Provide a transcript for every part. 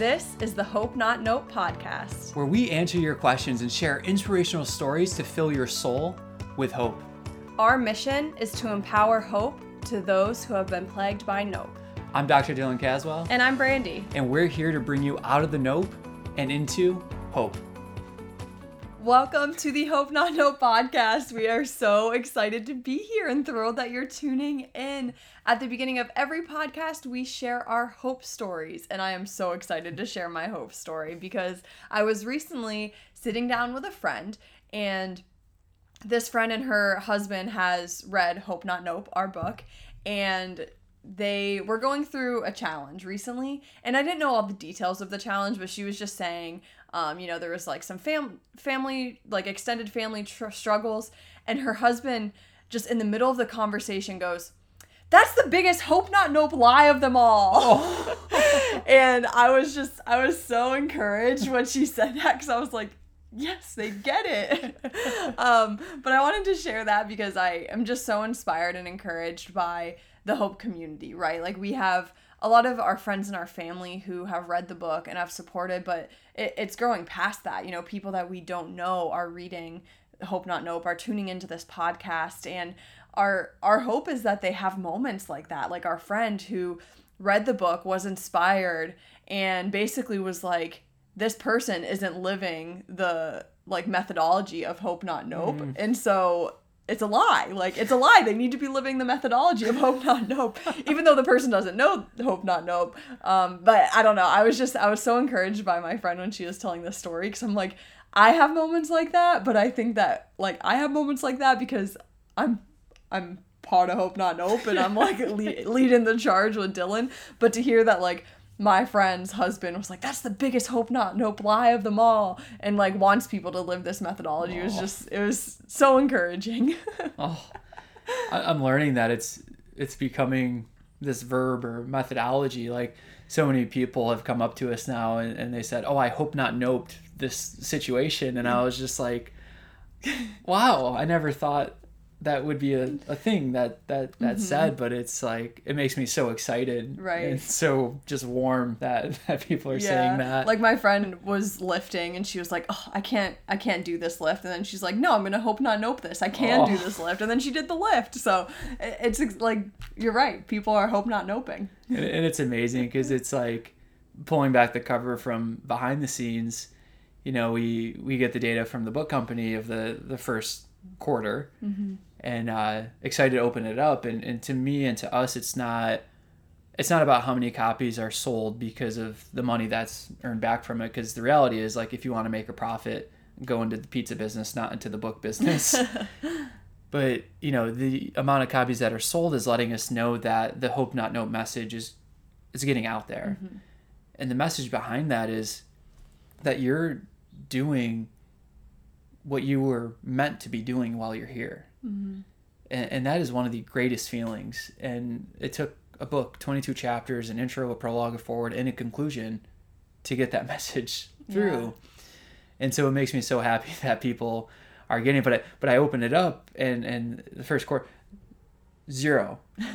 This is the Hope Not Nope podcast. where we answer your questions and share inspirational stories to fill your soul with hope. Our mission is to empower hope to those who have been plagued by nope. I'm Dr. Dylan Caswell, And I'm Brandy. and we're here to bring you out of the nope and into hope. Welcome to the Hope Not Nope podcast. We are so excited to be here and thrilled that you're tuning in. At the beginning of every podcast, we share our hope stories, and I am so excited to share my hope story because I was recently sitting down with a friend and this friend and her husband has read Hope Not Nope, our book, and they were going through a challenge recently, and I didn't know all the details of the challenge, but she was just saying, um, you know, there was like some fam- family, like extended family tr- struggles, and her husband just in the middle of the conversation goes, "That's the biggest Hope Not Nope lie of them all." and I was just, I was so encouraged when she said that because I was like, yes, they get it. um, but I wanted to share that because I am just so inspired and encouraged by the Hope community, right? Like we have a lot of our friends and our family who have read the book and have supported, but it, it's growing past that. You know, people that we don't know are reading Hope Not Nope, are tuning into this podcast, and our our hope is that they have moments like that. Like our friend who read the book was inspired and basically was like this person isn't living the like methodology of hope not nope mm. and so it's a lie. Like it's a lie. They need to be living the methodology of hope not nope. Even though the person doesn't know hope not nope. Um, but i don't know. I was just i was so encouraged by my friend when she was telling this story because i'm like i have moments like that but i think that like i have moments like that because i'm i'm part of hope not nope and i'm like lead, leading the charge with dylan. But to hear that like my friend's husband was like that's the biggest hope not nope lie of them all and like wants people to live this methodology it was oh. just it was so encouraging Oh, I, I'm learning that it's it's becoming this verb or methodology. Like so many people have come up to us now and, and they said, "Oh, I hope not noped this situation," and I was just like, "Wow, I never thought." That would be a, a thing that that that said, but it's like it makes me so excited, Mm-hmm. Right. And so just warm that that people are saying that. like my friend was lifting and she was like oh i can't i can't do this lift and then she's like no i'm gonna hope not nope this i can do Oh. this lift and then she did the lift so it's like you're right people are hope not noping and, and it's amazing because it's like pulling back the cover from behind the scenes you know we we get the data from the book company of the the first quarter and uh excited to open it up. And and to me and to us it's not it's not about how many copies are sold because of the money that's earned back from it. Because the reality is like if you want to make a profit go into the pizza business not into the book business. But you know the amount of copies that are sold is letting us know that the hope not nope message is is getting out there. And the message behind that is that you're doing what you were meant to be doing while you're here Mm-hmm. and, and that is one of the greatest feelings. And it took a book 22 chapters an intro a prologue a forward and a conclusion to get that message through. And so it makes me so happy that people are getting it. But I, but I opened it up and and the first quarter zero.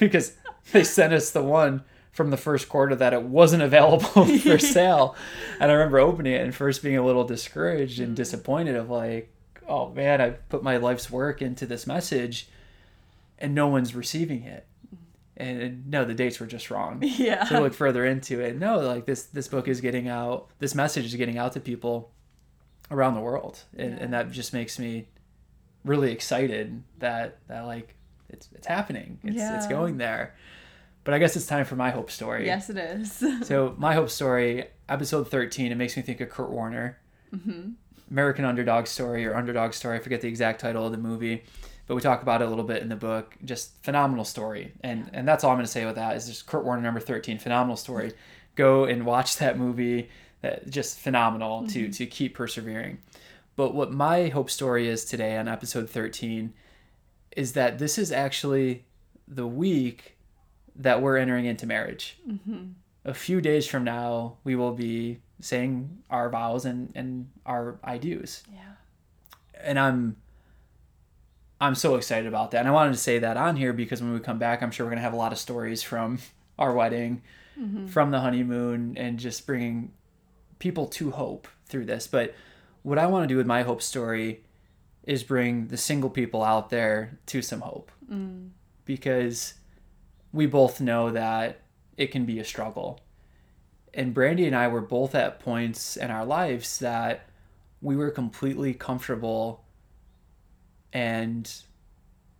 Because they sent us the one from the first quarter that it wasn't available for sale. And I remember opening it and first being a little discouraged and mm-hmm. disappointed of like oh man I put my life's work into this message and no one's receiving it and no the dates were just wrong yeah to look further into it. No, like this this book is getting out. This message is getting out to people around the world, and, and that just makes me really excited that that like it's it's happening. It's it's going there. But I guess it's time for my hope story. yes it is So my hope story, episode thirteen, it makes me think of Kurt Warner, mm-hmm. American Underdog Story or Underdog Story. I forget the exact title of the movie, but we talk about it a little bit in the book. Just phenomenal story, and and that's all I'm going to say with that is just Kurt Warner number thirteen, phenomenal story. Go and watch that movie. That just phenomenal to mm-hmm. to keep persevering. But what my hope story is today on episode thirteen is that this is actually the week that we're entering into marriage mm-hmm. a few days from now we will be saying our vows and, and our I do's. yeah And I'm I'm so excited about that. And I wanted to say that on here because when we come back, I'm sure we're gonna have a lot of stories from our wedding mm-hmm. from the honeymoon and just bringing people to hope through this. But what I want to do with my hope story is bring the single people out there to some hope mm. because we both know that it can be a struggle. And Brandy and I were both at points in our lives that we were completely comfortable and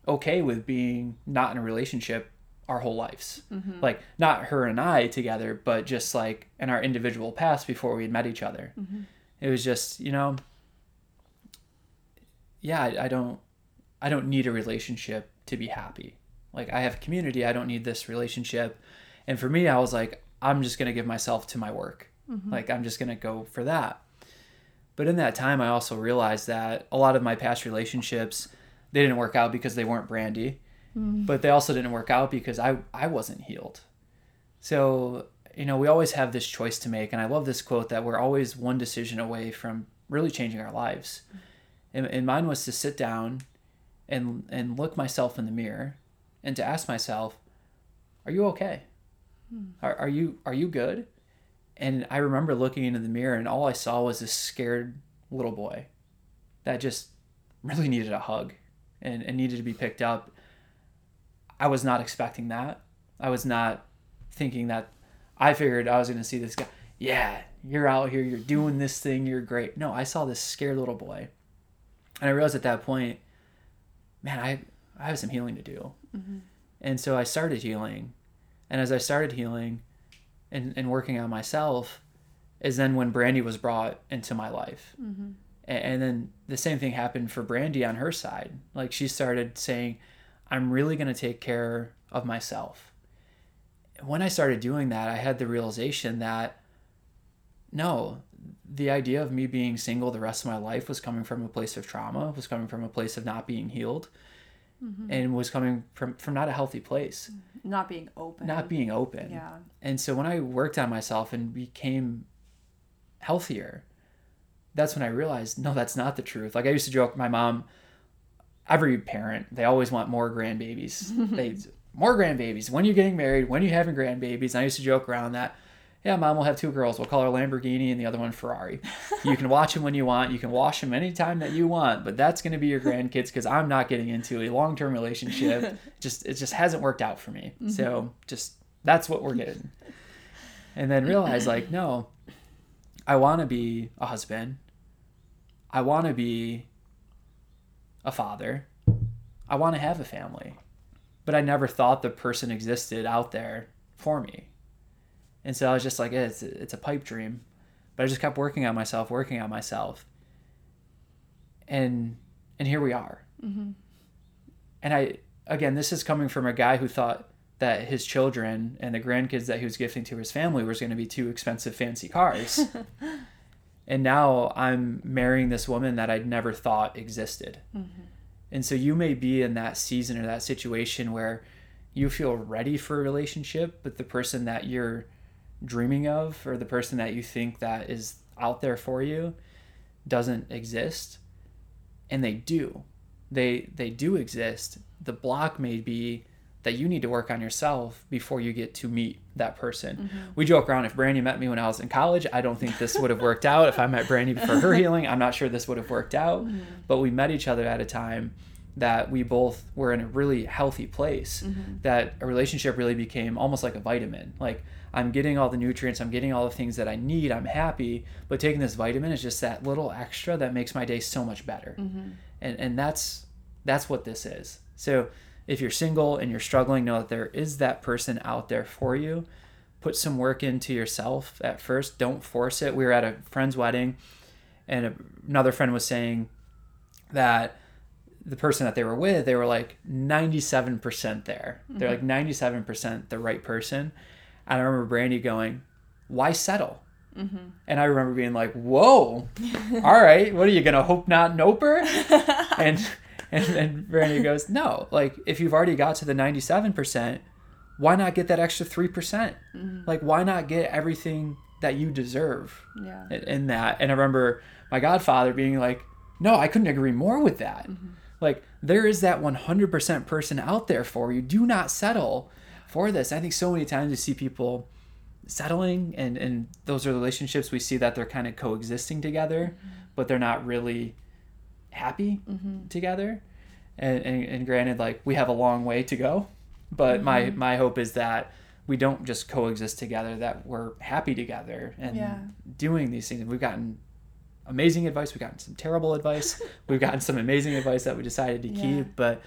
okay with being not in a relationship our whole lives. Mm-hmm. Like not her and I together, but just like in our individual paths before we had met each other. Mm-hmm. It was just, you know, yeah, I, I don't I don't need a relationship to be happy. Like I have community, I don't need this relationship. And for me, I was like, I'm just gonna give myself to my work. Mm-hmm. Like I'm just gonna go for that. But in that time, I also realized that a lot of my past relationships, they didn't work out because they weren't brandy, mm. but they also didn't work out because I I wasn't healed. So you know, we always have this choice to make, and I love this quote that we're always one decision away from really changing our lives. And, and mine was to sit down and and look myself in the mirror and to ask myself, "Are you okay? Hmm. Are, are you are you good?" And I remember looking into the mirror, and all I saw was this scared little boy that just really needed a hug and, and needed to be picked up. I was not expecting that. I was not thinking that. I figured I was going to see this guy. Yeah, you're out here, you're doing this thing, you're great. No, I saw this scared little boy. And I realized at that point, man, I, I have some healing to do. Mm-hmm. And so I started healing. And as I started healing and, and working on myself, is then when Brandy was brought into my life. Mm-hmm. And, and then the same thing happened for Brandy on her side. Like she started saying, I'm really going to take care of myself. When I started doing that, I had the realization that no, the idea of me being single the rest of my life was coming from a place of trauma, was coming from a place of not being healed, Mm-hmm. and was coming from, from not a healthy place, mm-hmm. Not being open. not being open. Yeah. And so when I worked on myself and became healthier, that's when I realized, no, that's not the truth. Like I used to joke, my mom, every parent, they always want more grandbabies. they more grandbabies. When you're getting married, when you're having grandbabies. And I used to joke around that. Yeah, mom we'll have two girls. We'll call her Lamborghini and the other one Ferrari. You can watch them when you want. You can wash them anytime that you want. But that's going to be your grandkids because I'm not getting into a long-term relationship. just it just hasn't worked out for me. Mm-hmm. So just that's what we're getting. And then realize like no, I want to be a husband. I want to be a father. I want to have a family. But I never thought the person existed out there for me. And so I was just like, eh, it's, it's a pipe dream. But I just kept working on myself, working on myself. And and here we are. And I again, this is coming from a guy who thought that his children and the grandkids that he was gifting to his family was going to be two expensive fancy cars. and now I'm marrying this woman that I'd never thought existed. And so you may be in that season or that situation where you feel ready for a relationship, but the person that you're dreaming of or the person that you think that is out there for you doesn't exist. And they do. They they do exist. The block may be that you need to work on yourself before you get to meet that person. Mm-hmm. We joke around if Brandy met me when I was in college, I don't think this would have worked out. If I met Brandy for her healing, I'm not sure this would have worked out. Mm-hmm. But we met each other at a time that we both were in a really healthy place mm-hmm. that a relationship really became almost like a vitamin like i'm getting all the nutrients i'm getting all the things that i need i'm happy but taking this vitamin is just that little extra that makes my day so much better. Mm-hmm. And and that's that's what this is. So if you're single and you're struggling know that there is that person out there for you. Put some work into yourself at first. Don't force it. We were at a friend's wedding and a, another friend was saying that the person that they were with, they were like 97% there. They're mm-hmm. like 97% the right person. And I remember Brandy going, Why settle? Mm-hmm. And I remember being like, Whoa, all right, what are you going to hope not nope her? and, and then Brandy goes, No, like if you've already got to the 97%, why not get that extra 3%? percent mm-hmm. Like, why not get everything that you deserve? Yeah. in- in that. And I remember my godfather being like, "No, I couldn't agree more with that. Mm-hmm. Like there is that 100% person out there for you. Do not settle for this." I think so many times you see people settling and and those are relationships we see that they're kind of coexisting together mm-hmm. but they're not really happy mm-hmm. together and, and and granted like we have a long way to go but my mm-hmm. my hope is that we don't just coexist together that we're happy together and Yeah. doing these things we've gotten amazing advice we've gotten some terrible advice we've gotten some amazing advice that we decided to Yeah. keep but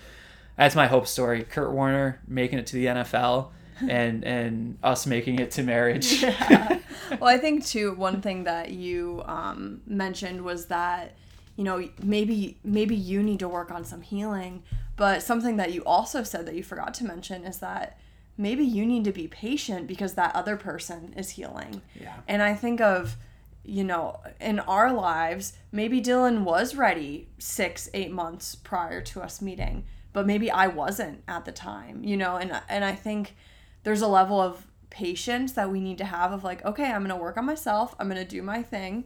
that's my hope story kurt warner making it to the nfl and and us making it to marriage yeah. Well, I think too one thing that you um, mentioned was that you know maybe maybe you need to work on some healing, but something that you also said that you forgot to mention is that maybe you need to be patient because that other person is healing. Yeah. And I think of you know in our lives maybe Dylan was ready 6 8 months prior to us meeting, but maybe I wasn't at the time, you know, and and I think there's a level of patience that we need to have of like okay i'm gonna work on myself i'm gonna do my thing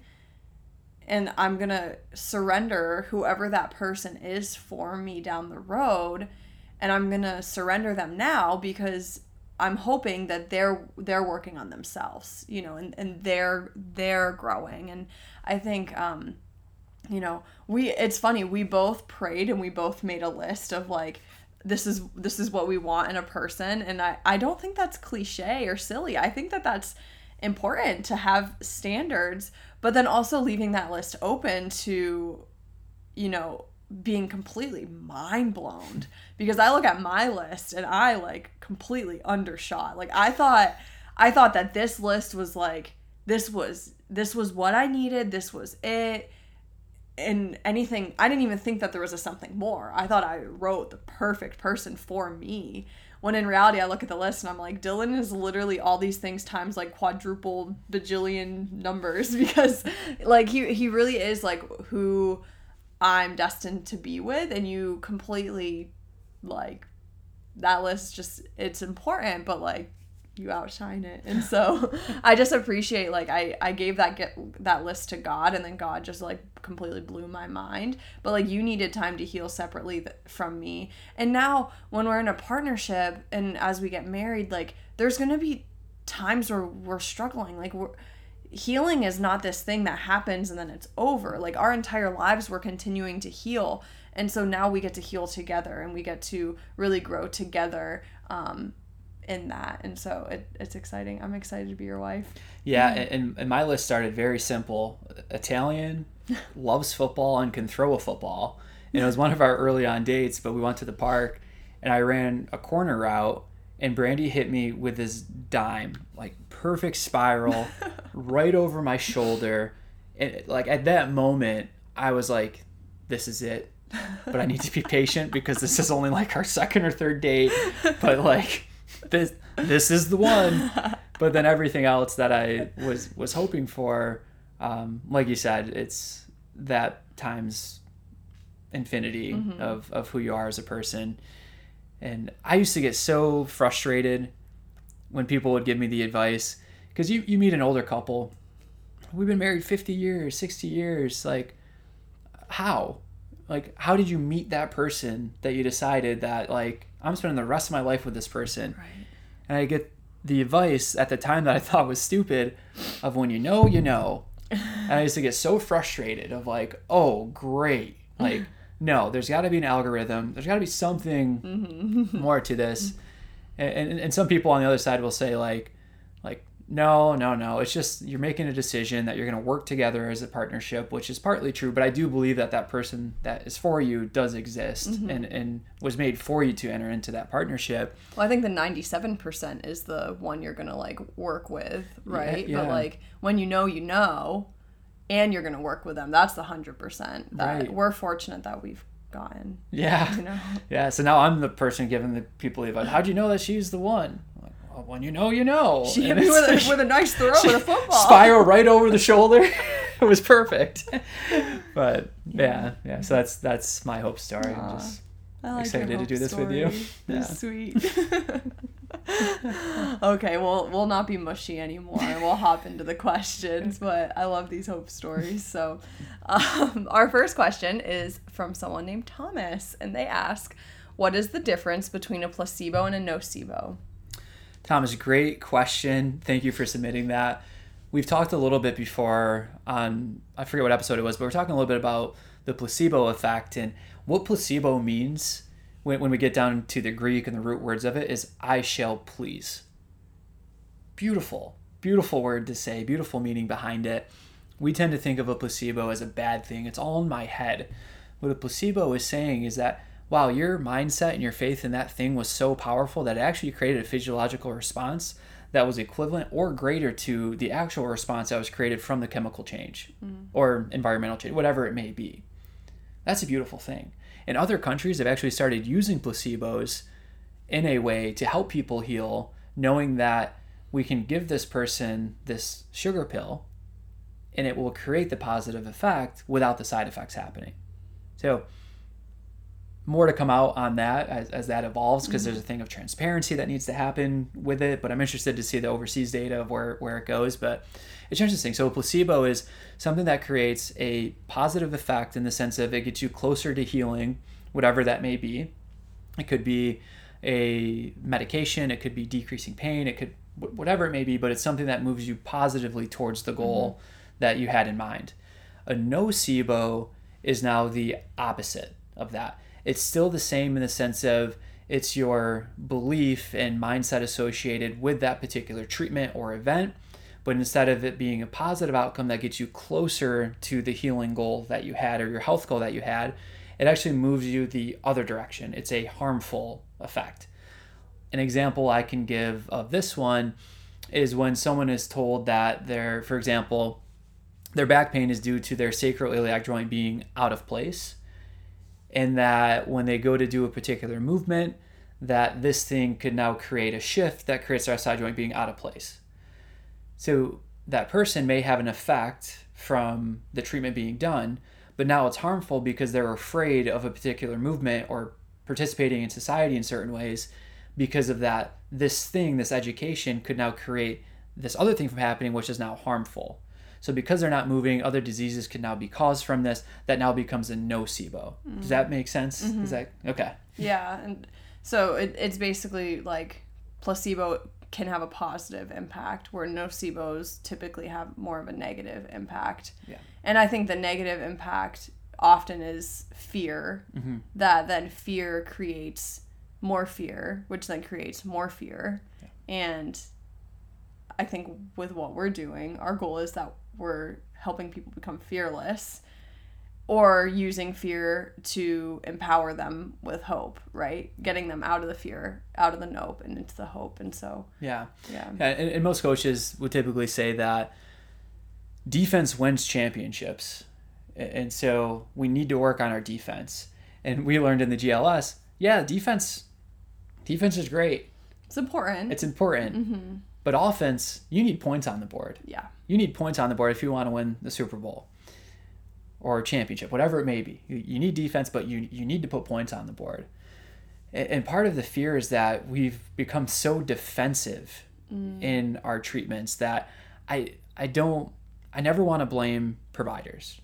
and i'm gonna surrender whoever that person is for me down the road and i'm gonna surrender them now because i'm hoping that they're they're working on themselves you know and, and they're they're growing and i think um you know we it's funny we both prayed and we both made a list of like this is this is what we want in a person. And i i don't think that's cliche or silly. I think that that's important to have standards but then also leaving that list open to you know being completely mind blown. Because i look at my list and i like completely undershot. Like i thought i thought that this list was like this was this was what i needed this was it and anything i didn't even think that there was a something more. I thought i wrote the perfect person for me. When in reality i look at the list and i'm like dylan is literally all these things times like quadruple bajillion numbers because like he he really is like who i'm destined to be with and you completely like that list just it's important but like you outshine it. And so i just appreciate like i i gave that get that list to god and then god just like completely blew my mind. But like you needed time to heal separately th- from me. And now when we're in a partnership and as we get married like there's gonna be times where we're struggling. Like we're healing is not this thing that happens and then it's over. Like our entire lives we're continuing to heal. And so now we get to heal together and we get to really grow together um, in that and so it, it's exciting i'm excited to be your wife Yeah, mm. and, and my list started very simple. Italian, loves football, and can throw a football. And it was one of our early on dates, but we went to the park and I ran a corner route and Brandy hit me with this dime, like perfect spiral, right over my shoulder. And like at that moment, I was like, this is it. But I need to be patient because this is only like our second or third date. But like this this is the one. But then everything else that I was was hoping for, um, like you said, it's that times infinity of of who you are as a person. And I used to get so frustrated when people would give me the advice because you you meet an older couple, we've been married fifty years, sixty years, like how, like how did you meet that person that you decided that like I'm spending the rest of my life with this person right and I get the advice at the time that I thought was stupid of when you know, you know. And I used to get so frustrated of like, oh, great. Like, no, there's got to be an algorithm. There's got to be something mm-hmm. more to this. And, and, and some people on the other side will say like, no, no, no. It's just you're making a decision that you're going to work together as a partnership, which is partly true. But I do believe that that person that is for you does exist mm-hmm. and, and was made for you to enter into that partnership. well i think the 97% is the one you're gonna like work with right yeah. but like when you know you know and you're gonna work with them that's the 100% that Right. we're fortunate that we've gotten Yeah. you know Yeah. So now I'm the person giving the people the advice. How'd you know that she's the one? Well, when you know, you know. she hit And me with a, with a nice throw with a football Spiral right over the shoulder. it was perfect. But yeah, yeah. So that's that's my hope story. I'm just I like excited to do this with you. Yeah. Sweet. okay, well, we'll not be mushy anymore. We'll hop into the questions, but I love these hope stories. So, um, our first question is from someone named Thomas, and they ask, "What is the difference between a placebo and a nocebo?" Thomas, great question. Thank you for submitting that. We've talked a little bit before on, I forget what episode it was, but we're talking a little bit about the placebo effect and what placebo means when, when we get down to the Greek and the root words of it is I shall please. Beautiful, beautiful word to say, beautiful meaning behind it. We tend to think of a placebo as a bad thing. It's all in my head. What a placebo is saying is that wow, your mindset and your faith in that thing was so powerful that it actually created a physiological response that was equivalent or greater to the actual response that was created from the chemical change mm. or environmental change, whatever it may be. That's a beautiful thing. And other countries have actually started using placebos in a way to help people heal, knowing that we can give this person this sugar pill and it will create the positive effect without the side effects happening. So, more to come out on that as, as that evolves because mm-hmm. there's a thing of transparency that needs to happen with it but i'm interested to see the overseas data of where, where it goes but it's interesting so a placebo is something that creates a positive effect in the sense of it gets you closer to healing whatever that may be it could be a medication it could be decreasing pain it could whatever it may be but it's something that moves you positively towards the goal mm-hmm. that you had in mind a nocebo is now the opposite of that it's still the same in the sense of it's your belief and mindset associated with that particular treatment or event. But instead of it being a positive outcome that gets you closer to the healing goal that you had or your health goal that you had, it actually moves you the other direction. It's a harmful effect. An example I can give of this one is when someone is told that their, for example, their back pain is due to their sacroiliac joint being out of place and that when they go to do a particular movement, that this thing could now create a shift that creates our side joint being out of place. So that person may have an effect from the treatment being done, but now it's harmful because they're afraid of a particular movement or participating in society in certain ways because of that this thing this education could now create this other thing from happening which is now harmful so because they're not moving, other diseases can now be caused from this. That now becomes a nocebo. Mm-hmm. Does that mm-hmm. make sense? Mm-hmm. Is that okay? Yeah, and so it, it's basically like placebo can have a positive impact where nocebos typically have more of a negative impact. Yeah. And I think the negative impact often is fear mm-hmm. that then fear creates more fear, which then creates more fear. Yeah. And I think with what we're doing, our goal is that we're helping people become fearless or using fear to empower them with hope, right? Getting them out of the fear, out of the nope, and into the hope. And so, yeah, yeah. yeah and, and most coaches would typically say that defense wins championships, and so we need to work on our defense. And we learned in the GLS, yeah, defense, defense is great. It's important. It's important. Mm-hmm. But offense, you need points on the board. Yeah. You need points on the board if you want to win the Super Bowl or championship, whatever it may be. You, you need defense, but you, you need to put points on the board. And, and part of the fear is that we've become so defensive mm. in our treatments that I I don't I never want to blame providers.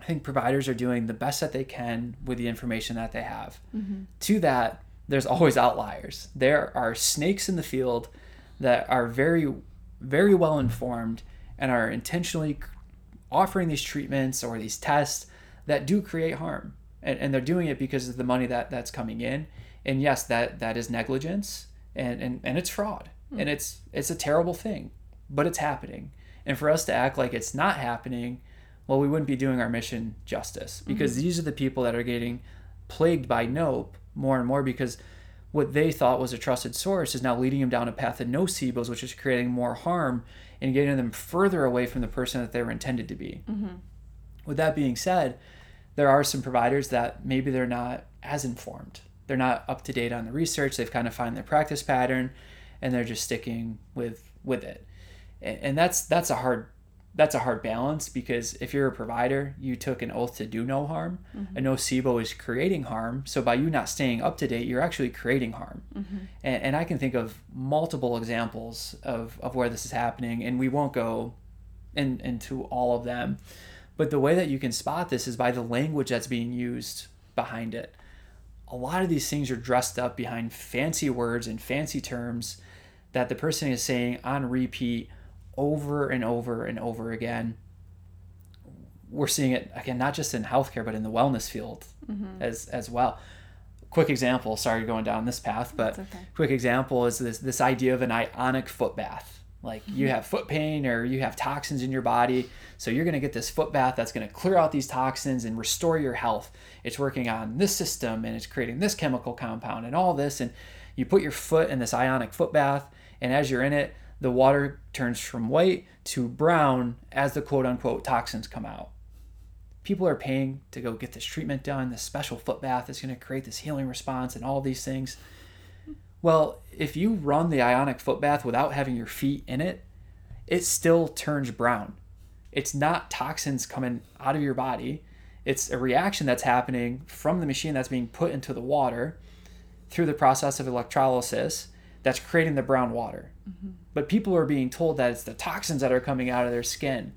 I think providers are doing the best that they can with the information that they have. Mm-hmm. To that, there's always outliers. There are snakes in the field that are very, very well informed and are intentionally offering these treatments or these tests that do create harm. And, and they're doing it because of the money that, that's coming in. And yes, that, that is negligence and, and, and it's fraud. Mm. And it's it's a terrible thing, but it's happening. And for us to act like it's not happening, well, we wouldn't be doing our mission justice because mm-hmm. these are the people that are getting plagued by nope more and more because what they thought was a trusted source is now leading them down a path of nocebos, which is creating more harm and getting them further away from the person that they were intended to be. Mm-hmm. With that being said, there are some providers that maybe they're not as informed. They're not up to date on the research. They've kind of found their practice pattern, and they're just sticking with with it. And, and that's that's a hard that's a hard balance because if you're a provider, you took an oath to do no harm. Mm-hmm. A nocebo is creating harm. So by you not staying up to date, you're actually creating harm. Mm-hmm. And, and I can think of multiple examples of, of where this is happening, and we won't go in, into all of them. But the way that you can spot this is by the language that's being used behind it. A lot of these things are dressed up behind fancy words and fancy terms that the person is saying on repeat over and over and over again. We're seeing it again, not just in healthcare, but in the wellness field Mm-hmm. as as well. Quick example. Sorry, going down this path, but okay. quick example is this this idea of an ionic foot bath. Like you have foot pain or you have toxins in your body, so you're gonna get this foot bath that's gonna clear out these toxins and restore your health. It's working on this system and it's creating this chemical compound and all this, and you put your foot in this ionic foot bath, and as you're in it, the water turns from white to brown as the quote unquote toxins come out people are paying to go get this treatment done, this special foot bath is going to create this healing response and all these things. Well, if you run the ionic foot bath without having your feet in it, it still turns brown. It's not toxins coming out of your body. It's a reaction that's happening from the machine that's being put into the water through the process of electrolysis that's creating the brown water. Mm-hmm. But people are being told that it's the toxins that are coming out of their skin,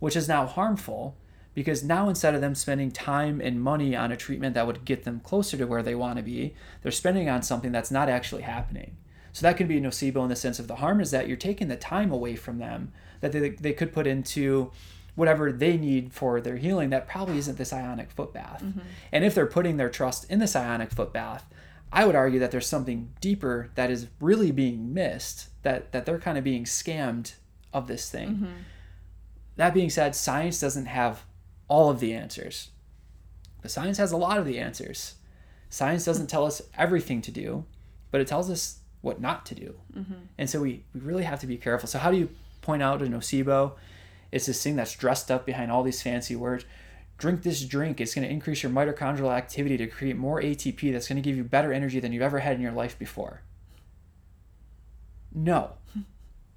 which is now harmful because now instead of them spending time and money on a treatment that would get them closer to where they want to be, they're spending on something that's not actually happening. So that could be a nocebo in the sense of the harm is that you're taking the time away from them that they, they could put into whatever they need for their healing that probably isn't this ionic foot bath. Mm-hmm. And if they're putting their trust in this ionic foot bath, I would argue that there's something deeper that is really being missed, that, that they're kind of being scammed of this thing. Mm-hmm. That being said, science doesn't have all of the answers, but science has a lot of the answers. Science doesn't tell us everything to do, but it tells us what not to do. Mm-hmm. And so we, we really have to be careful. So, how do you point out a nocebo? It's this thing that's dressed up behind all these fancy words. Drink this drink. It's going to increase your mitochondrial activity to create more ATP that's going to give you better energy than you've ever had in your life before. No.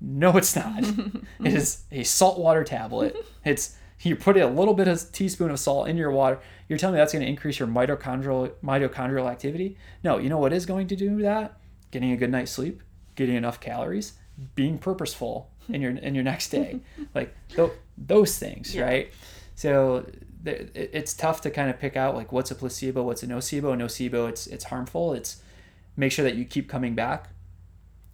No, it's not. it is a saltwater tablet. It's you put a little bit of teaspoon of salt in your water. You're telling me that's going to increase your mitochondrial mitochondrial activity? No, you know what is going to do that? Getting a good night's sleep, getting enough calories, being purposeful in your in your next day, like th- those things, Yeah. right? So it's tough to kind of pick out like what's a placebo, what's a nocebo. A nocebo, it's it's harmful. It's make sure that you keep coming back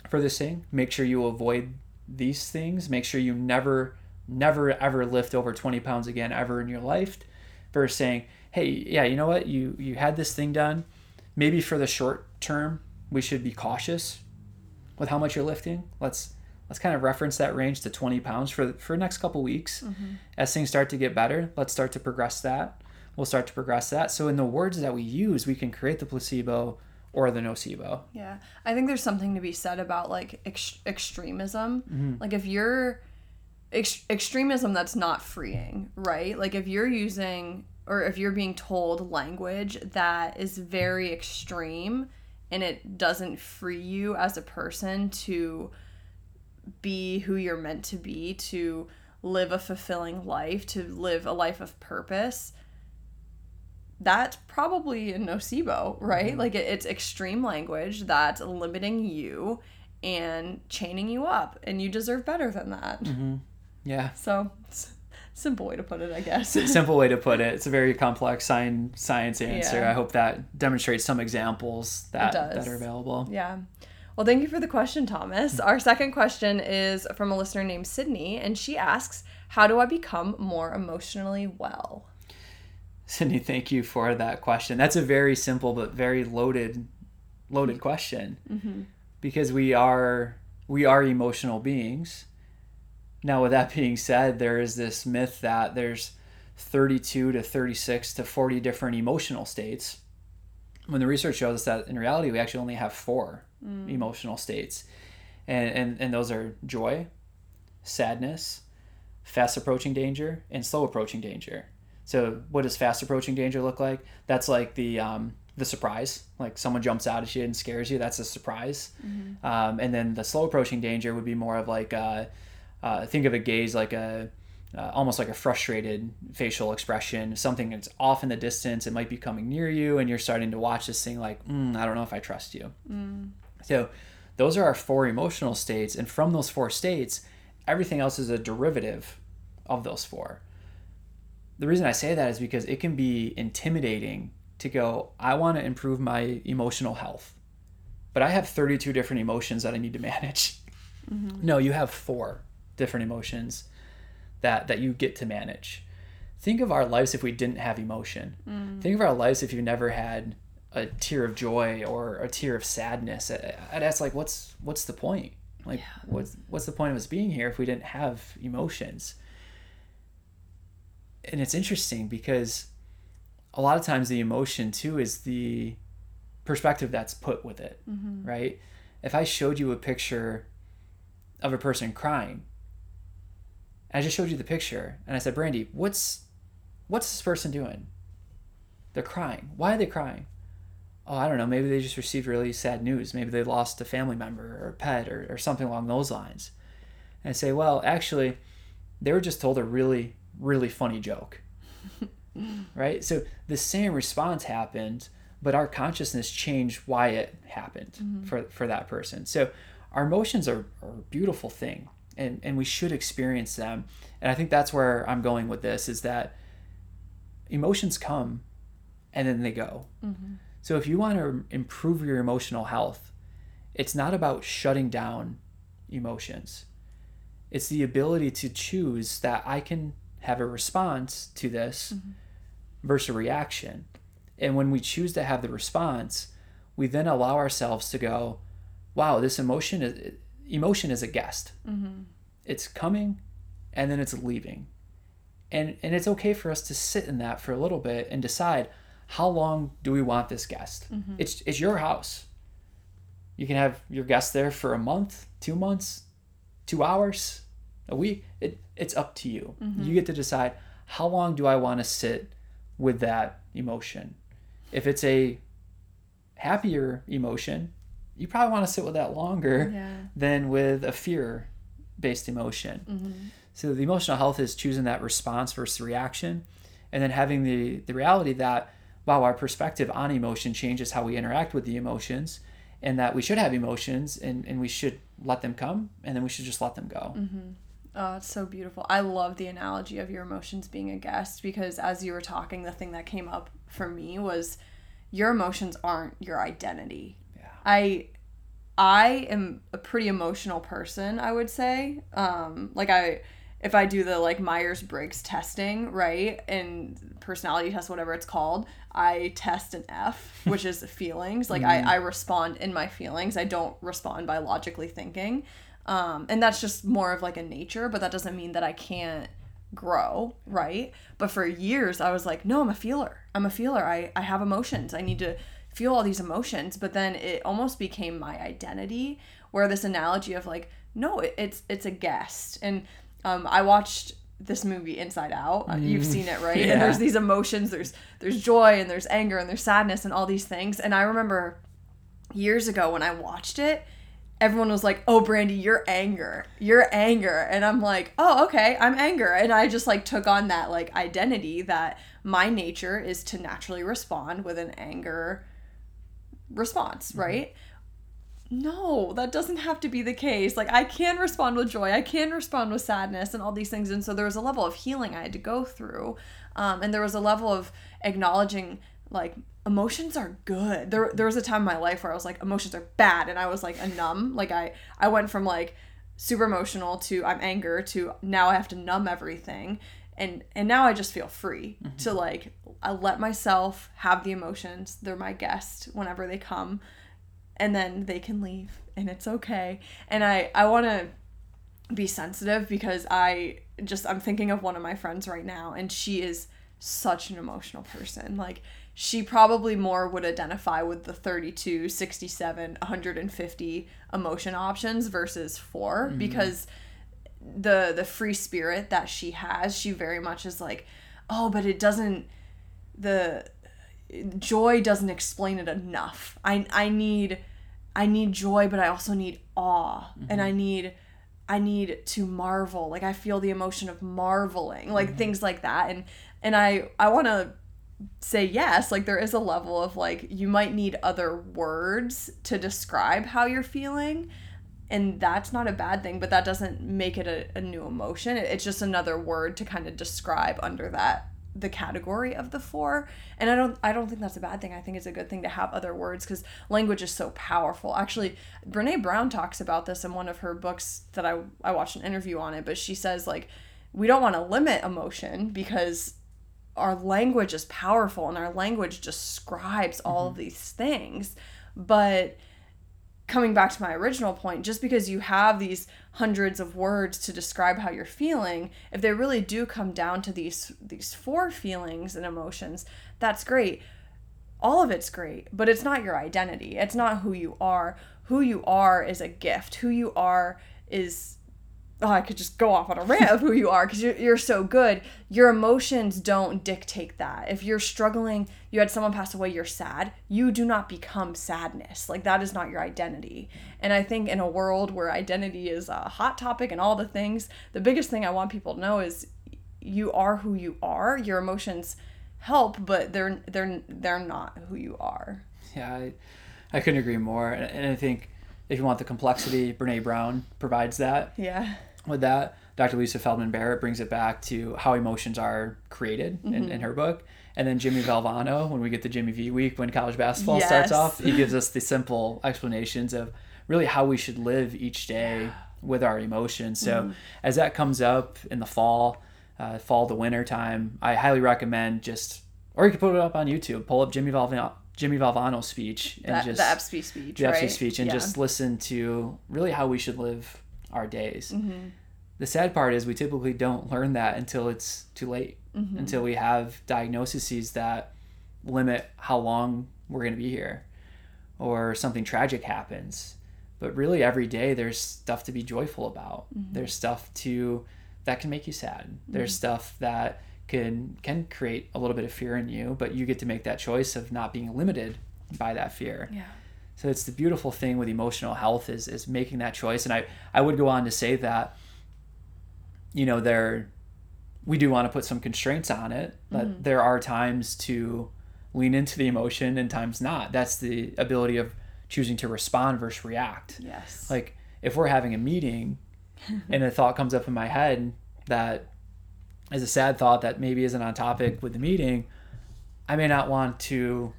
for this thing. Make sure you avoid these things. Make sure you never, never, ever lift over 20 pounds again ever in your life. Versus saying, hey, yeah, you know what? You you had this thing done. Maybe for the short term, we should be cautious with how much you're lifting. Let's let's kind of reference that range to 20 pounds for for the next couple weeks. Mm-hmm. As things start to get better, let's start to progress that. We'll start to progress that. So in the words that we use, we can create the placebo or the nocebo. Yeah. I think there's something to be said about like ex- extremism. Mm-hmm. Like if you're ex- extremism that's not freeing, right? Like if you're using or if you're being told language that is very extreme and it doesn't free you as a person to be who you're meant to be, to live a fulfilling life, to live a life of purpose, that's probably a nocebo, right? Mm-hmm. Like it, it's extreme language that's limiting you and chaining you up, and you deserve better than that. Mm-hmm. Yeah. So, simple way to put it, I guess. simple way to put it. It's a very complex science science answer. Yeah. I hope that demonstrates some examples that that are available. Yeah. Well, thank you for the question, Thomas. Mm-hmm. Our second question is from a listener named Sydney, and she asks, How do I become more emotionally well? Sydney, thank you for that question. That's a very simple but very loaded loaded question mm-hmm. because we are we are emotional beings. Now, with that being said, there is this myth that there's 32 to 36 to 40 different emotional states. When the research shows us that in reality, we actually only have four emotional states, and, and and those are joy, sadness, fast approaching danger, and slow approaching danger. So, what does fast approaching danger look like? That's like the um, the surprise, like someone jumps out at you and scares you. That's a surprise. Um, and then the slow approaching danger would be more of like uh, uh, think of a gaze like a uh, almost like a frustrated facial expression, something that's off in the distance. It might be coming near you, and you're starting to watch this thing like, mm, I don't know if I trust you. So, those are our four emotional states, and from those four states, everything else is a derivative of those four. The reason I say that is because it can be intimidating to go, I want to improve my emotional health. but I have 32 different emotions that I need to manage. Mm-hmm. No, you have four different emotions that that you get to manage. Think of our lives if we didn't have emotion. Mm. Think of our lives if you never had a tear of joy or a tear of sadness. I'd ask like, what's what's the point? Like, yeah. what's what's the point of us being here if we didn't have emotions? And it's interesting because a lot of times the emotion too is the perspective that's put with it, mm-hmm. right? If I showed you a picture of a person crying, I just showed you the picture and I said, Brandy, what's what's this person doing? They're crying. Why are they crying? Oh, I don't know, maybe they just received really sad news. Maybe they lost a family member or a pet or, or something along those lines. And I say, well, actually, they were just told a really, really funny joke. right? So the same response happened, but our consciousness changed why it happened mm-hmm. for, for that person. So our emotions are, are a beautiful thing and, and we should experience them. And I think that's where I'm going with this is that emotions come and then they go. Mm-hmm so if you want to improve your emotional health, it's not about shutting down emotions. It's the ability to choose that I can have a response to this mm-hmm. versus a reaction. And when we choose to have the response, we then allow ourselves to go, wow, this emotion is emotion is a guest. Mm-hmm. It's coming and then it's leaving. And and it's okay for us to sit in that for a little bit and decide, how long do we want this guest? Mm-hmm. It's it's your house. You can have your guest there for a month, two months, two hours, a week. It it's up to you. Mm-hmm. You get to decide how long do I want to sit with that emotion. If it's a happier emotion, you probably want to sit with that longer yeah. than with a fear based emotion. Mm-hmm. So the emotional health is choosing that response versus reaction and then having the the reality that wow, our perspective on emotion changes how we interact with the emotions, and that we should have emotions and, and we should let them come, and then we should just let them go. Mm-hmm. Oh, it's so beautiful. I love the analogy of your emotions being a guest because as you were talking, the thing that came up for me was your emotions aren't your identity. Yeah. I I am a pretty emotional person, I would say. Um, like I if I do the like Myers Briggs testing, right, and personality test, whatever it's called, I test an F, which is feelings. Like mm. I, I respond in my feelings. I don't respond by logically thinking. Um, and that's just more of like a nature, but that doesn't mean that I can't grow, right? But for years, I was like, no, I'm a feeler. I'm a feeler. I, I have emotions. I need to feel all these emotions. But then it almost became my identity, where this analogy of like, no, it, it's it's a guest. And um, I watched this movie Inside Out. Mm. You've seen it, right? Yeah. And there's these emotions. There's there's joy and there's anger and there's sadness and all these things. And I remember years ago when I watched it, everyone was like, "Oh, Brandy, you're anger. You're anger." And I'm like, "Oh, okay, I'm anger." And I just like took on that like identity that my nature is to naturally respond with an anger response, mm-hmm. No, that doesn't have to be the case. Like, I can respond with joy, I can respond with sadness, and all these things. And so there was a level of healing I had to go through. Um, and there was a level of acknowledging, like, emotions are good. There, there was a time in my life where I was like, emotions are bad. And I was like, a numb. Like, I, I went from like super emotional to I'm anger to now I have to numb everything. And, and now I just feel free mm-hmm. to like I let myself have the emotions. They're my guest whenever they come and then they can leave and it's okay. And I I want to be sensitive because I just I'm thinking of one of my friends right now and she is such an emotional person. Like she probably more would identify with the 32, 67, 150 emotion options versus 4 mm-hmm. because the the free spirit that she has, she very much is like, "Oh, but it doesn't the joy doesn't explain it enough. I I need I need joy, but I also need awe, mm-hmm. and I need I need to marvel. Like I feel the emotion of marveling, like mm-hmm. things like that, and and I I want to say yes like there is a level of like you might need other words to describe how you're feeling and that's not a bad thing but that doesn't make it a, a new emotion it's just another word to kind of describe under that the category of the four. And i don't i don't think that's a bad thing. I think it's a good thing to have other words because language is so powerful. Actually Brené Brown talks about this in one of her books that i i watched an interview on it but she says like we don't want to limit emotion because our language is powerful and our language describes all mm-hmm. of these things. But coming back to my original point, just because you have these hundreds of words to describe how you're feeling, if they really do come down to these these four feelings and emotions, that's great. All of it's great, but it's not your identity. It's not who you are. Who you are is a gift. Who you are is oh, I could just go off on a rant of who you are because you're, you're so good. Your emotions don't dictate that. If you're struggling, you had someone pass away, you're sad, you do not become sadness. Like, that is not your identity. And I think in a world where identity is a hot topic and all the things, the biggest thing I want people to know is you are who you are. Your emotions help, but they're they're they're not who you are. Yeah, I, I couldn't agree more. And, and I think if you want the complexity, Brené Brown provides that. Yeah with that. Dr. Lisa Feldman Barrett brings it back to how emotions are created mm-hmm. in, in her book. And then Jimmy Valvano, when we get to Jimmy V week, when college basketball yes. starts off, he gives us the simple explanations of really how we should live each day with our emotions. So mm-hmm. as that comes up in the fall, uh, fall to winter time, I highly recommend just, or you can put it up on YouTube, pull up Jimmy Valvano, Jimmy Valvano's speech and that, just the ESPY speech, the right? Speech, and yeah. just listen to really how we should live our days. Mm-hmm. The sad part is we typically don't learn that until it's too late, mm-hmm. until we have diagnoses that limit how long we're going to be here or something tragic happens. But really, every day there's stuff to be joyful about. Mm-hmm. There's stuff to that can make you sad. There's mm-hmm. stuff that can can create a little bit of fear in you, but you get to make that choice of not being limited by that fear. Yeah. So it's the beautiful thing with emotional health is is making that choice. And I, I would go on to say that, you know, there we do want to put some constraints on it, but mm-hmm. there are times to lean into the emotion and times not. That's the ability of choosing to respond versus react. Yes. Like if we're having a meeting and a thought comes up in my head that is a sad thought that maybe isn't on topic with the meeting, I may not want to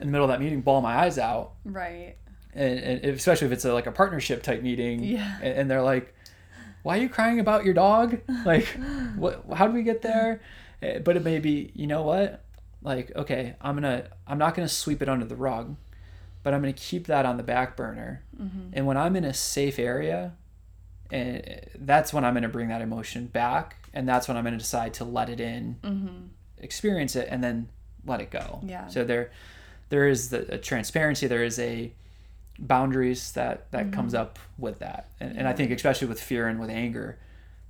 in the middle of that meeting bawl my eyes out. Right. And, and especially if it's a, like a partnership type meeting. Yeah. And, and, they're like, why are you crying about your dog? Like, what, how do we get there? Eh, but it may be, you know what? Like, okay, I'm going to, I'm not going to sweep it under the rug, but I'm going to keep that on the back burner. Mm-hmm. And when I'm in a safe area, and eh, that's when I'm going to bring that emotion back. And that's when I'm going to decide to let it in, mm-hmm. experience it, and then let it go. Yeah. So there, there is the transparency there is a boundaries that that mm-hmm. comes up with that and, yeah. and i think especially with fear and with anger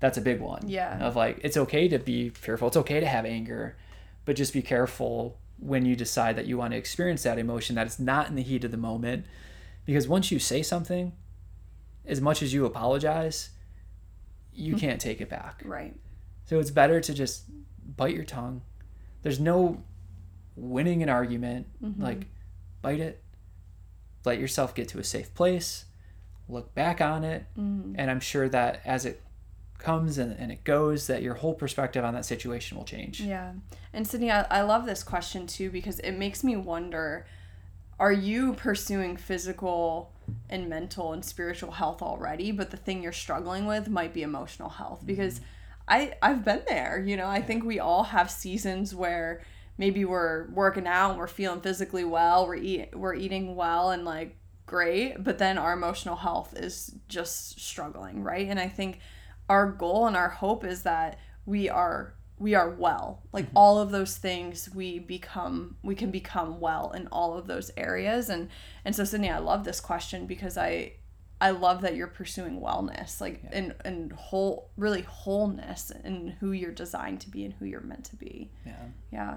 that's a big one yeah of like it's okay to be fearful it's okay to have anger but just be careful when you decide that you want to experience that emotion that it's not in the heat of the moment because once you say something as much as you apologize you mm-hmm. can't take it back right so it's better to just bite your tongue there's no winning an argument, mm-hmm. like bite it, let yourself get to a safe place, look back on it, mm-hmm. and I'm sure that as it comes and, and it goes that your whole perspective on that situation will change. Yeah. And Sydney, I, I love this question too because it makes me wonder are you pursuing physical and mental and spiritual health already but the thing you're struggling with might be emotional health because mm-hmm. I I've been there, you know. I think we all have seasons where maybe we're working out and we're feeling physically well, we're eat we're eating well and like great, but then our emotional health is just struggling, right? And I think our goal and our hope is that we are we are well. Like mm-hmm. all of those things we become we can become well in all of those areas and and so Sydney, I love this question because I I love that you're pursuing wellness, like yeah. and and whole really wholeness in who you're designed to be and who you're meant to be. Yeah. Yeah.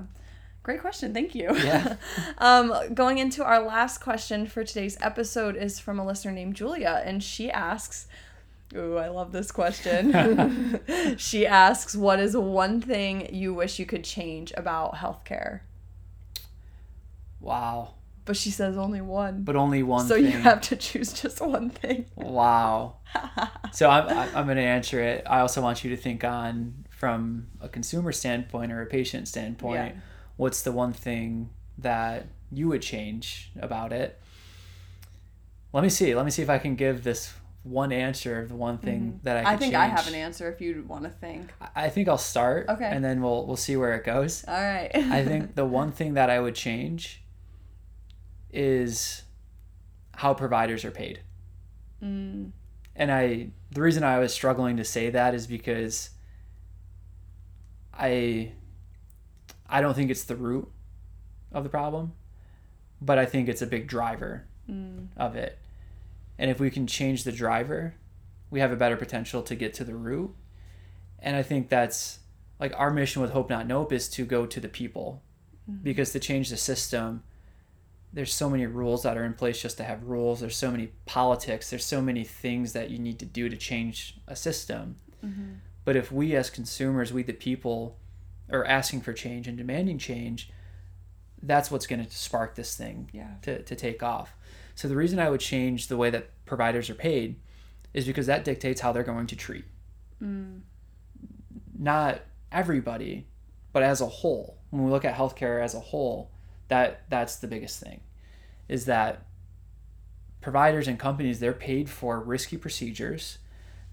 Great question. Thank you. Yeah. um, going into our last question for today's episode is from a listener named Julia, and she asks, Ooh, I love this question. she asks, What is one thing you wish you could change about healthcare? Wow. But she says only one. But only one so thing. you have to choose just one thing. Wow. so I'm, I'm going to answer it. I also want you to think on from a consumer standpoint or a patient standpoint, Yeah. what's the one thing that you would change about it? Let me see. Let me see if I can give this one answer of the one thing that I could Mm-hmm. I think I have an answer if you want to think. I- I think I'll start. Okay. And then we'll we'll see where it goes. All right. I think the one thing that I would change is how providers are paid. Mm, And I the reason I was struggling to say that is because I I don't think it's the root of the problem, but I think it's a big driver mm, of it. And if we can change the driver, we have a better potential to get to the root. And I think that's like our mission with Hope Not Nope is to go to the people. Because to change the system, there's so many rules that are in place just to have rules. There's so many politics. There's so many things that you need to do to change a system. mm-hmm. But if we as consumers, we the people, are asking for change and demanding change, that's what's going to spark this thing yeah. to, to take off. So the reason I would change the way that providers are paid is because that dictates how they're going to treat Mm, not everybody, but as a whole. When we look at healthcare as a whole, that that's the biggest thing is that providers and companies they're paid for risky procedures.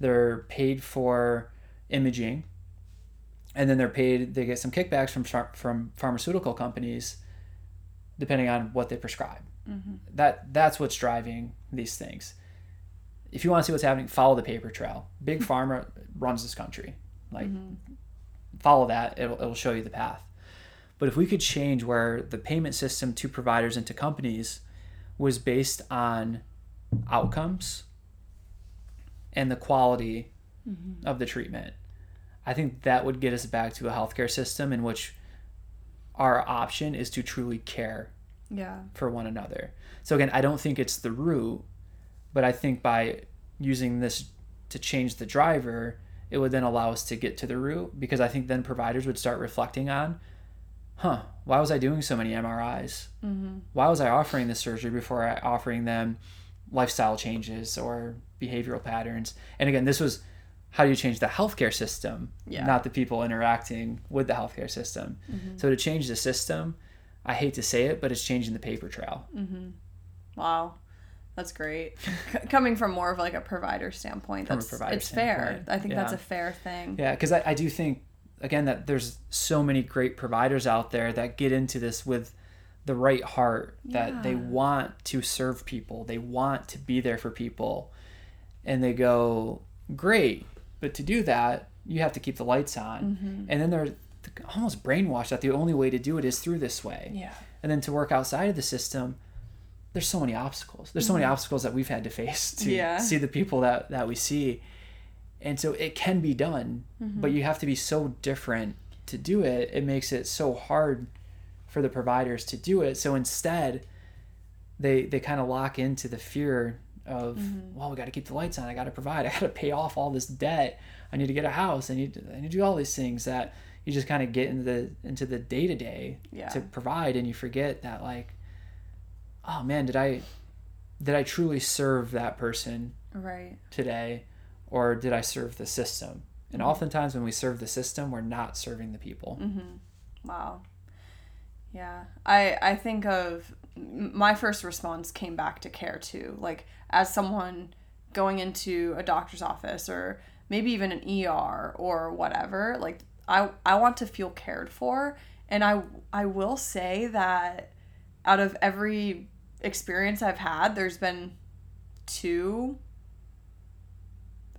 They're paid for imaging and then they're paid they get some kickbacks from from pharmaceutical companies depending on what they prescribe mhm. that that's what's driving these things. If you want to see what's happening, follow the paper trail. Big pharma runs this country. Like Mhm. follow that, it'll it'll show you the path. But if we could change where the payment system to providers and to companies was based on outcomes and the quality Mhm. of the treatment, I think that would get us back to a healthcare system in which our option is to truly care Yeah. for one another. So again, I don't think it's the root, but I think by using this to change the driver, it would then allow us to get to the root because I think then providers would start reflecting on, huh, why was I doing so many MRIs? Mm-hmm. Why was I offering this surgery before I offering them lifestyle changes or behavioral patterns? And again, this was how do you change the healthcare system, Yeah. not the people interacting with the healthcare system. Mhm. So to change the system, I hate to say it, but it's changing the paper trail. Mm-hmm. Wow. That's great. Coming from more of like a provider standpoint, that's provider it's fair. I think that's a fair thing. Yeah, because I, I do think again that there's so many great providers out there that get into this with the right heart that they want to serve people, they want to be there for people, and they go, great, but to do that you have to keep the lights on, Mhm. and then they're almost brainwashed that the only way to do it is through this way. Yeah. and then to work outside of the system there's so many obstacles there's so many obstacles that we've had to face to Mm-hmm. Yeah. see the people that that we see and so it can be done Mm-hmm. but you have to be so different to do it it makes it so hard for the providers to do it so instead they they kind of lock into the fear of Mm-hmm. well we got to keep the lights on i got to provide i got to pay off all this debt i need to get a house i need to, i need to do all these things that you just kind of get into the into the day to day to provide and you forget that like oh man did i did i truly serve that person Right. today or did i serve the system and oftentimes when we serve the system we're not serving the people Mm-hmm. Wow. Yeah. I I think of my first response came back to care too. Like as someone going into a doctor's office or maybe even an ER or whatever, like I I want to feel cared for and I I will say that out of every experience I've had, there's been two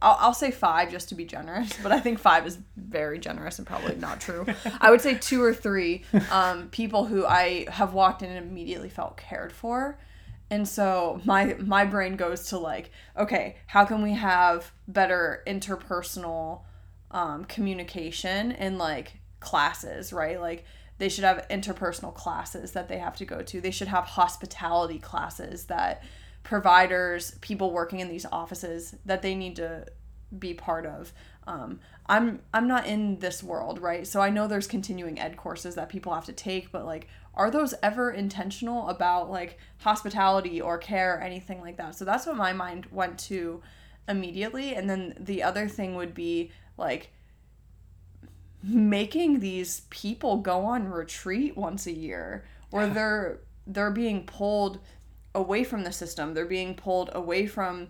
I'll, I'll say five just to be generous, but I think five is very generous and probably not true. I would say two or three um, people who I have walked in and immediately felt cared for. And so my my brain goes to like, okay, how can we have better interpersonal um, communication in like classes, right? Like they should have interpersonal classes that they have to go to. They should have hospitality classes that providers, people working in these offices that they need to be part of. Um, I'm I'm not in this world, right? So I know there's continuing ed courses that people have to take, but like, are those ever intentional about like hospitality or care or anything like that? So that's what my mind went to immediately, and then the other thing would be like making these people go on retreat once a year where they're they're being pulled away from the system they're being pulled away from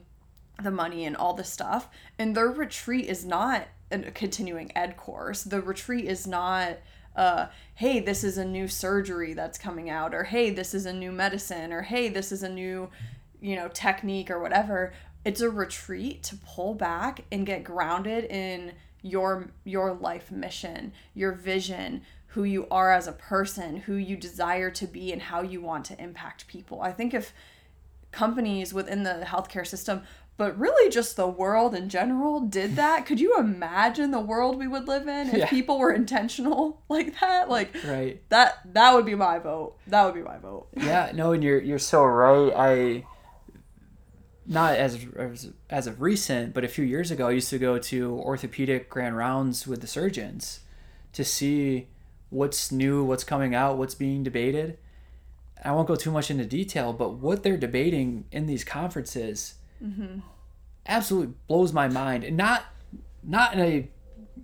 the money and all the stuff and their retreat is not a continuing ed course. The retreat is not uh, hey this is a new surgery that's coming out or hey this is a new medicine or hey this is a new you know technique or whatever it's a retreat to pull back and get grounded in your your life mission, your vision, who you are as a person, who you desire to be and how you want to impact people. I think if companies within the healthcare system but really just the world in general did that could you imagine the world we would live in if yeah. people were intentional like that? Like right. that that would be my vote. That would be my vote. Yeah no and you're you're so right. I not as, as as of recent, but a few years ago, I used to go to orthopedic grand rounds with the surgeons to see what's new, what's coming out, what's being debated. I won't go too much into detail, but what they're debating in these conferences mm-hmm. absolutely blows my mind, and not not in a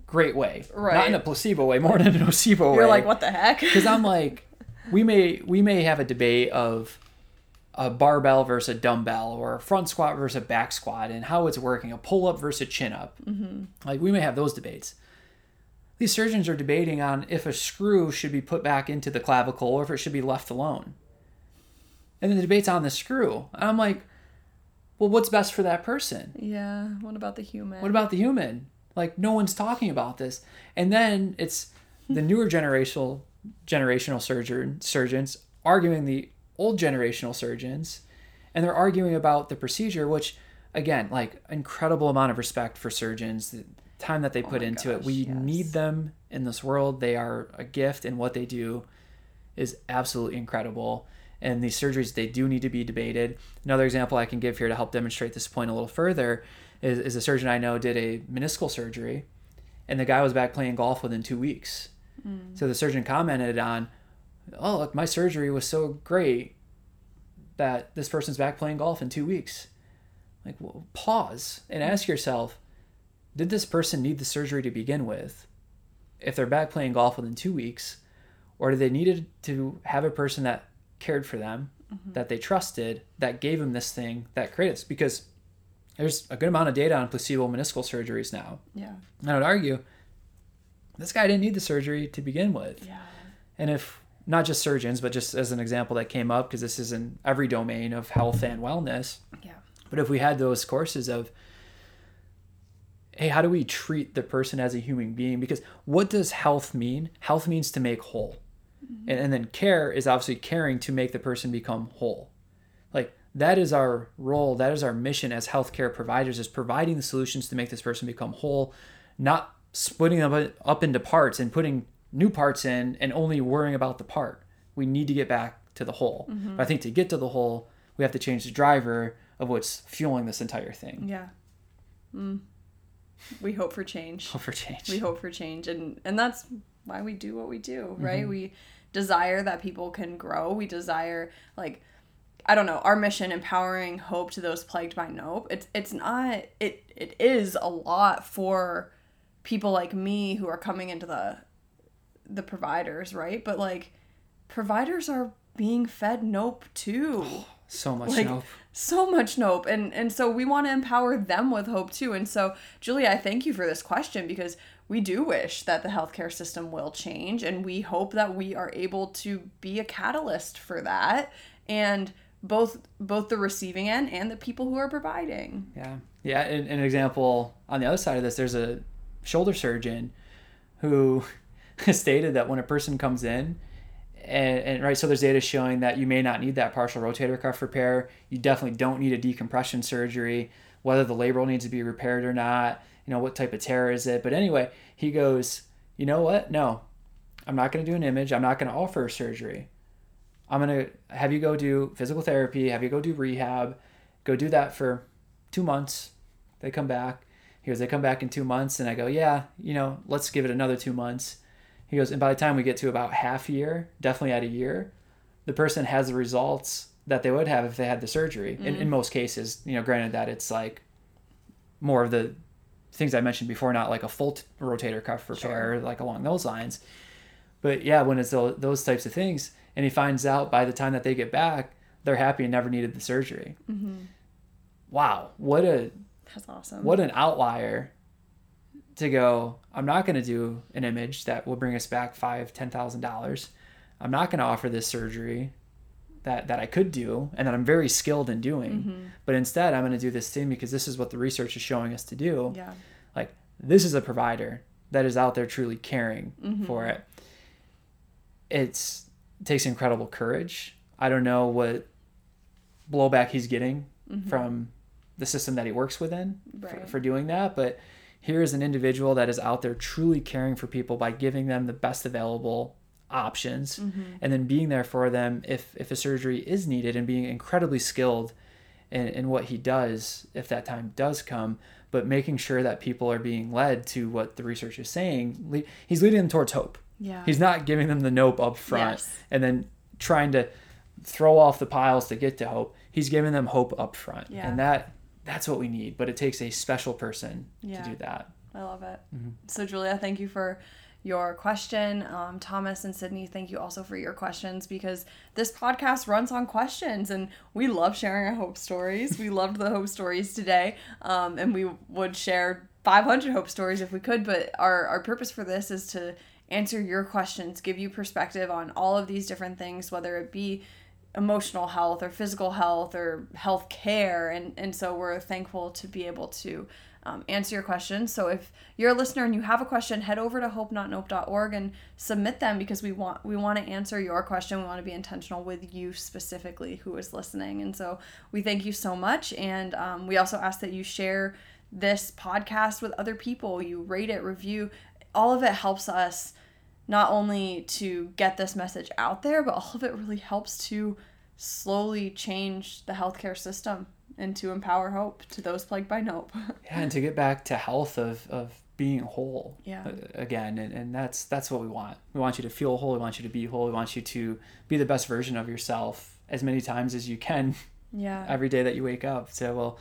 great way, right? Not in a placebo way, more in a nocebo You're way. You're like, what the heck? Because I'm like, we may we may have a debate of a barbell versus a dumbbell or a front squat versus a back squat and how it's working, a pull up versus a chin up. Mm-hmm. Like we may have those debates. These surgeons are debating on if a screw should be put back into the clavicle or if it should be left alone. And then the debate's on the screw. And I'm like, well, what's best for that person? Yeah. What about the human? What about the human? Like no one's talking about this. And then it's the newer generational generational surgeon surgeons arguing the old generational surgeons and they're arguing about the procedure which again like incredible amount of respect for surgeons the time that they oh put into gosh, it we yes. need them in this world. They are a gift and what they do is absolutely incredible. And these surgeries they do need to be debated. Another example i can give here to help demonstrate this point a little further is, is a surgeon i know did a meniscal surgery and the guy was back playing golf within two weeks. Mm. so the surgeon commented on oh look my surgery was so great that this person's back playing golf in two weeks. Like well, pause and ask yourself did this person need the surgery to begin with? If they're back playing golf within two weeks or did they needed to have a person that cared for them mm-hmm. that they trusted that gave them this thing that created this? Because there's a good amount of data on placebo meniscal surgeries now. Yeah. And i would argue this guy didn't need the surgery to begin with. Yeah. And if not just surgeons, but just as an example that came up, because this is in every domain of health and wellness. Yeah. But if we had those courses of, hey, how do we treat the person as a human being? Because what does health mean? Health means to make whole. Mm-hmm. And, and then care is obviously caring to make the person become whole. Like that is our role, that is our mission as healthcare providers, is providing the solutions to make this person become whole, not splitting them up into parts and putting new parts in and only worrying about the part. We need to get back to the whole. Mm-hmm. But I think to get to the whole, we have to change the driver of what's fueling this entire thing. Yeah. Mm. We hope for change. Hope for change. We hope for change, and and that's why we do what we do, right? Mm-hmm. We desire that people can grow. We desire like I don't know, our mission empowering hope to those plagued by nope. It's it's not it it is a lot for people like me who are coming into the the providers, right? But like providers are being fed nope too. Oh, so much like, nope. So much nope. And and so we want to empower them with hope too. And so Julia, I thank you for this question because we do wish that the healthcare system will change and we hope that we are able to be a catalyst for that and both both the receiving end and the people who are providing. Yeah. Yeah, an, an example on the other side of this there's a shoulder surgeon who stated that when a person comes in, and, and, right, so there's data showing that you may not need that partial rotator cuff repair. You definitely don't need a decompression surgery, whether the labral needs to be repaired or not. You know what type of tear is it? But anyway, he goes, you know what? No, I'm not going to do an image. I'm not going to offer a surgery. I'm going to have you go do physical therapy, have you go do rehab, go do that for two months. They come back. He goes, they come back in two months, and I go, yeah, you know, let's give it another two months he goes, and by the time we get to about half a year, definitely at a year, the person has the results that they would have if they had the surgery. Mm. In, in mm. most cases, you know, granted that it's like more of the things I mentioned before, not like a full t- rotator cuff repair, like along those lines. But yeah, when it's those, those types of things, and he finds out by the time that they get back, they're happy and never needed the surgery. Wow, what a That's awesome. what an outlier to go i'm not going to do an image that will bring us back five ten thousand dollars. I'm not going to offer this surgery that that i could do and that i'm very skilled in doing. Mm-hmm. But instead i'm going to do this thing because this is what the research is showing us to do. Yeah. like this is a provider that is out there truly caring mm-hmm. for it. It's it takes incredible courage. I don't know what blowback he's getting mm-hmm. from the system that he works within for, for doing that but here is an individual that is out there truly caring for people by giving them the best available options mm-hmm. and then being there for them if if a surgery is needed and being incredibly skilled in, in what he does if that time does come but making sure that people are being led to what the research is saying he's leading them towards hope Yeah. he's not giving them the nope up front Yes. and then trying to throw off the piles to get to hope he's giving them hope up front Yeah. and that that's what we need but it takes a special person Yeah. to do that I love it. Mm-hmm. So, Julia, thank you for your question. Um, Thomas and Sydney, thank you also for your questions because this podcast runs on questions and we love sharing our hope stories. we loved the hope stories today um, and we would share 500 hope stories if we could, but our, our purpose for this is to answer your questions, give you perspective on all of these different things, whether it be emotional health or physical health or health care and and so we're thankful to be able to um, answer your questions. So if you're a listener and you have a question head over to hopenotnope.org and submit them because we want we want to answer your question. We want to be intentional with you specifically who is listening. And so we thank you so much. And um, we also ask that you share this podcast with other people. You rate it review. All of it helps us not only to get this message out there, but all of it really helps to slowly change the healthcare system and to empower hope to those plagued by nope. yeah and to get back to health of of being whole Yeah. uh, again and, and that's that's what we want we want you to feel whole we want you to be whole we want you to be the best version of yourself as many times as you can yeah. every day that you wake up so we'll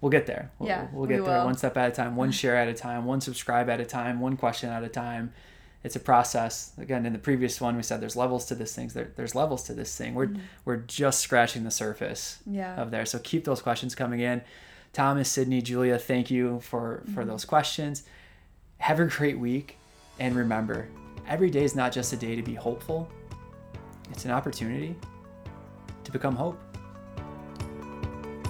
we'll get there we'll, Yeah, we'll get we there will. one step at a time one share at a time one subscribe at a time one question at a time it's a process. Again in the previous one we said there's levels to this thing there, there's levels to this thing. We're we're just scratching the surface Mm-hmm. Yeah. of there. So keep those questions coming in. Thomas sydney julia thank you for for Mm-hmm. those questions. Have a great week. And remember every day is not just a day to be hopeful. It's an opportunity to become hope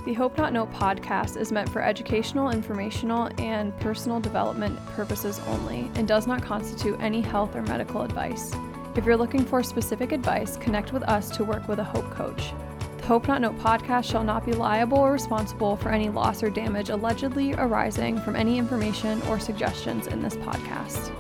The Hope Not Nope podcast is meant for educational, informational, and personal development purposes only and does not constitute any health or medical advice. If you're looking for specific advice, connect with us to work with a Hope coach. The Hope Not Nope podcast shall not be liable or responsible for any loss or damage allegedly arising from any information or suggestions in this podcast.